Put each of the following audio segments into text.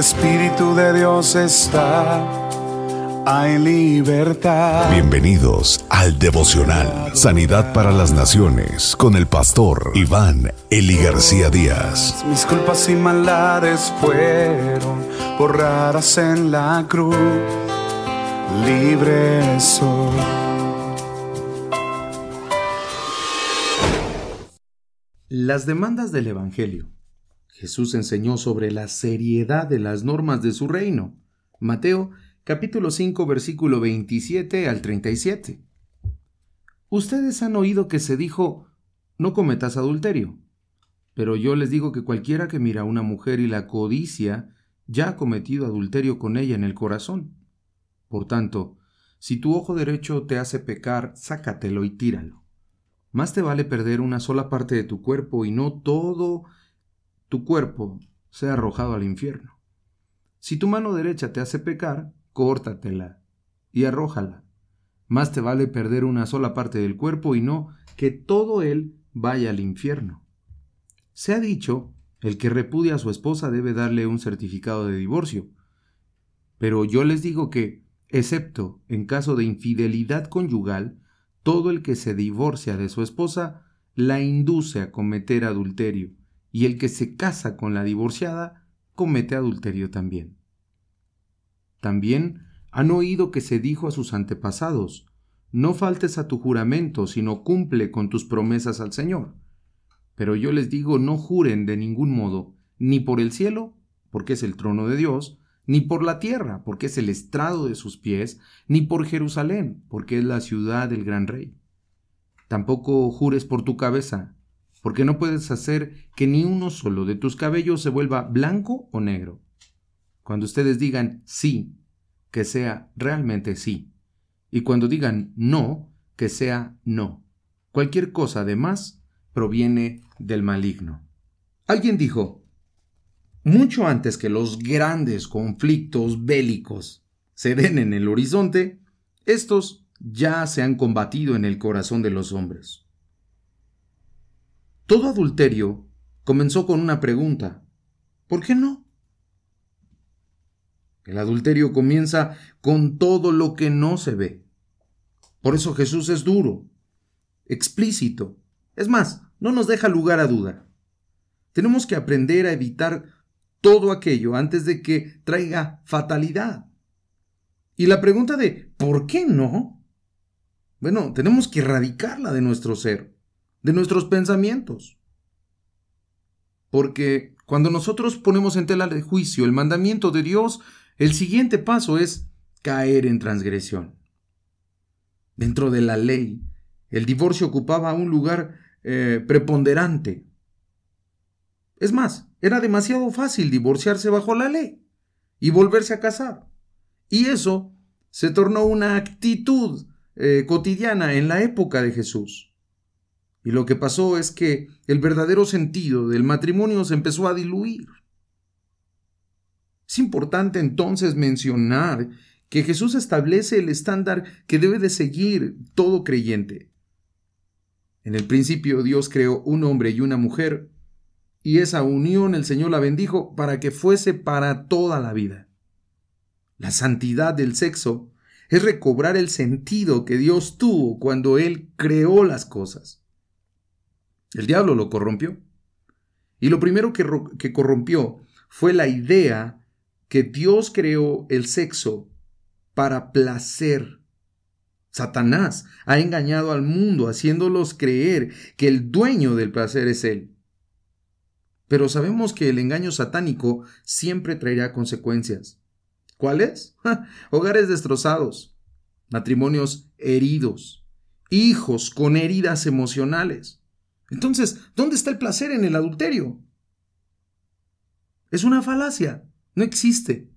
el Espíritu de Dios está, hay libertad. Bienvenidos al devocional Sanidad para las Naciones con el pastor Iván Eli García Díaz. Mis culpas y maldades fueron borradas en la cruz, libre soy. Las demandas del Evangelio. Jesús enseñó sobre la seriedad de las normas de su reino. Mateo capítulo 5 versículo 27 al 37. Ustedes han oído que se dijo, no cometas adulterio. Pero yo les digo que cualquiera que mira a una mujer y la codicia, ya ha cometido adulterio con ella en el corazón. Por tanto, si tu ojo derecho te hace pecar, sácatelo y tíralo. Más te vale perder una sola parte de tu cuerpo y no todo tu cuerpo sea arrojado al infierno. Si tu mano derecha te hace pecar, córtatela y arrójala. Más te vale perder una sola parte del cuerpo y no que todo él vaya al infierno. Se ha dicho, el que repudia a su esposa debe darle un certificado de divorcio. Pero yo les digo que, excepto en caso de infidelidad conyugal, todo el que se divorcia de su esposa la induce a cometer adulterio y el que se casa con la divorciada comete adulterio también. También han oído que se dijo a sus antepasados, no faltes a tu juramento, sino cumple con tus promesas al Señor. Pero yo les digo, no juren de ningún modo, ni por el cielo, porque es el trono de Dios, ni por la tierra, porque es el estrado de sus pies, ni por Jerusalén, porque es la ciudad del gran rey. Tampoco jures por tu cabeza, porque no puedes hacer que ni uno solo de tus cabellos se vuelva blanco o negro. Cuando ustedes digan sí, que sea realmente sí. Y cuando digan no, que sea no. Cualquier cosa además proviene del maligno. Alguien dijo, mucho antes que los grandes conflictos bélicos se den en el horizonte, estos ya se han combatido en el corazón de los hombres. Todo adulterio comenzó con una pregunta. ¿Por qué no? El adulterio comienza con todo lo que no se ve. Por eso Jesús es duro, explícito. Es más, no nos deja lugar a duda. Tenemos que aprender a evitar todo aquello antes de que traiga fatalidad. Y la pregunta de ¿por qué no? Bueno, tenemos que erradicarla de nuestro ser de nuestros pensamientos. Porque cuando nosotros ponemos en tela de juicio el mandamiento de Dios, el siguiente paso es caer en transgresión. Dentro de la ley, el divorcio ocupaba un lugar eh, preponderante. Es más, era demasiado fácil divorciarse bajo la ley y volverse a casar. Y eso se tornó una actitud eh, cotidiana en la época de Jesús. Y lo que pasó es que el verdadero sentido del matrimonio se empezó a diluir. Es importante entonces mencionar que Jesús establece el estándar que debe de seguir todo creyente. En el principio Dios creó un hombre y una mujer, y esa unión el Señor la bendijo para que fuese para toda la vida. La santidad del sexo es recobrar el sentido que Dios tuvo cuando Él creó las cosas. El diablo lo corrompió. Y lo primero que, que corrompió fue la idea que Dios creó el sexo para placer. Satanás ha engañado al mundo haciéndolos creer que el dueño del placer es Él. Pero sabemos que el engaño satánico siempre traerá consecuencias. ¿Cuáles? Hogares destrozados, matrimonios heridos, hijos con heridas emocionales, entonces, ¿dónde está el placer en el adulterio? Es una falacia, no existe.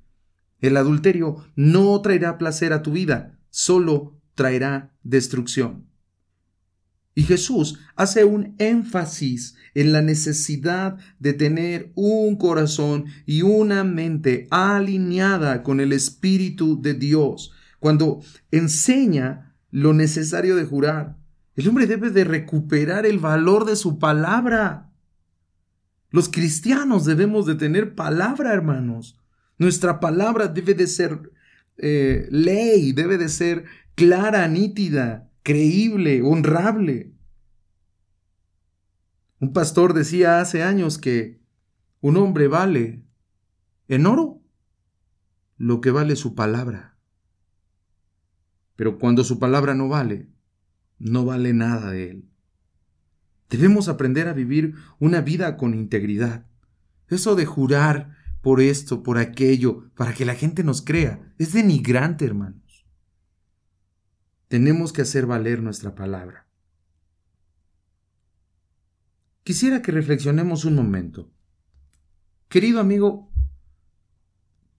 El adulterio no traerá placer a tu vida, solo traerá destrucción. Y Jesús hace un énfasis en la necesidad de tener un corazón y una mente alineada con el Espíritu de Dios, cuando enseña lo necesario de jurar, el hombre debe de recuperar el valor de su palabra. Los cristianos debemos de tener palabra, hermanos. Nuestra palabra debe de ser eh, ley, debe de ser clara, nítida, creíble, honrable. Un pastor decía hace años que un hombre vale en oro lo que vale su palabra. Pero cuando su palabra no vale, no vale nada de él. Debemos aprender a vivir una vida con integridad. Eso de jurar por esto, por aquello, para que la gente nos crea, es denigrante, hermanos. Tenemos que hacer valer nuestra palabra. Quisiera que reflexionemos un momento. Querido amigo,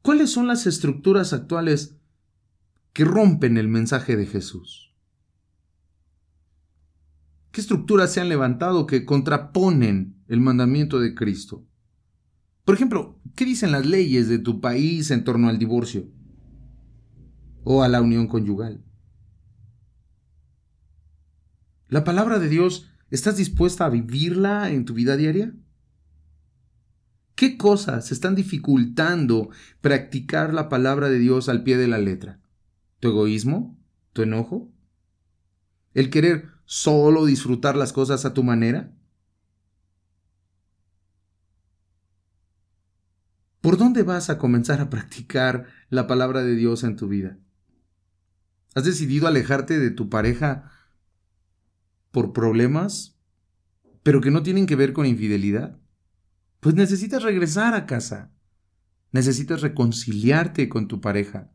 ¿cuáles son las estructuras actuales que rompen el mensaje de Jesús? ¿Qué estructuras se han levantado que contraponen el mandamiento de Cristo? Por ejemplo, ¿qué dicen las leyes de tu país en torno al divorcio? O a la unión conyugal. ¿La palabra de Dios estás dispuesta a vivirla en tu vida diaria? ¿Qué cosas están dificultando practicar la palabra de Dios al pie de la letra? ¿Tu egoísmo? ¿Tu enojo? ¿El querer solo disfrutar las cosas a tu manera? ¿Por dónde vas a comenzar a practicar la palabra de Dios en tu vida? ¿Has decidido alejarte de tu pareja por problemas, pero que no tienen que ver con infidelidad? Pues necesitas regresar a casa. Necesitas reconciliarte con tu pareja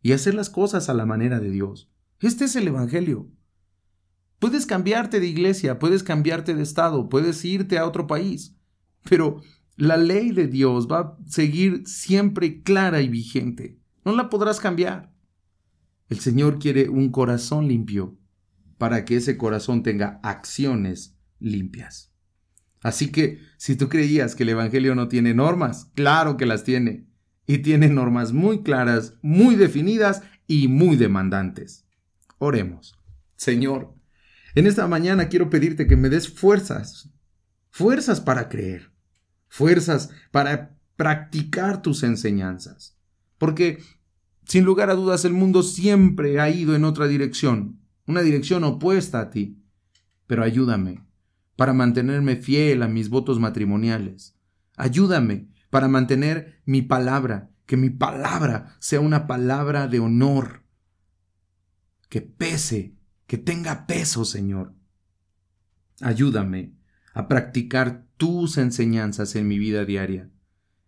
y hacer las cosas a la manera de Dios. Este es el Evangelio. Puedes cambiarte de iglesia, puedes cambiarte de estado, puedes irte a otro país, pero la ley de Dios va a seguir siempre clara y vigente. No la podrás cambiar. El Señor quiere un corazón limpio para que ese corazón tenga acciones limpias. Así que si tú creías que el Evangelio no tiene normas, claro que las tiene. Y tiene normas muy claras, muy definidas y muy demandantes. Oremos. Señor, en esta mañana quiero pedirte que me des fuerzas, fuerzas para creer fuerzas para practicar tus enseñanzas. Porque, sin lugar a dudas, el mundo siempre ha ido en otra dirección, una dirección opuesta a ti. Pero ayúdame para mantenerme fiel a mis votos matrimoniales. Ayúdame para mantener mi palabra, que mi palabra sea una palabra de honor, que pese, que tenga peso, Señor. Ayúdame a practicar tus enseñanzas en mi vida diaria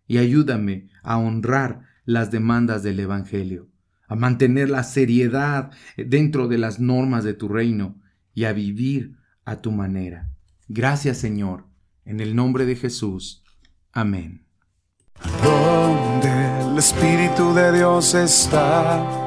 y ayúdame a honrar las demandas del Evangelio, a mantener la seriedad dentro de las normas de tu reino y a vivir a tu manera. Gracias Señor, en el nombre de Jesús. Amén. El Espíritu de Dios está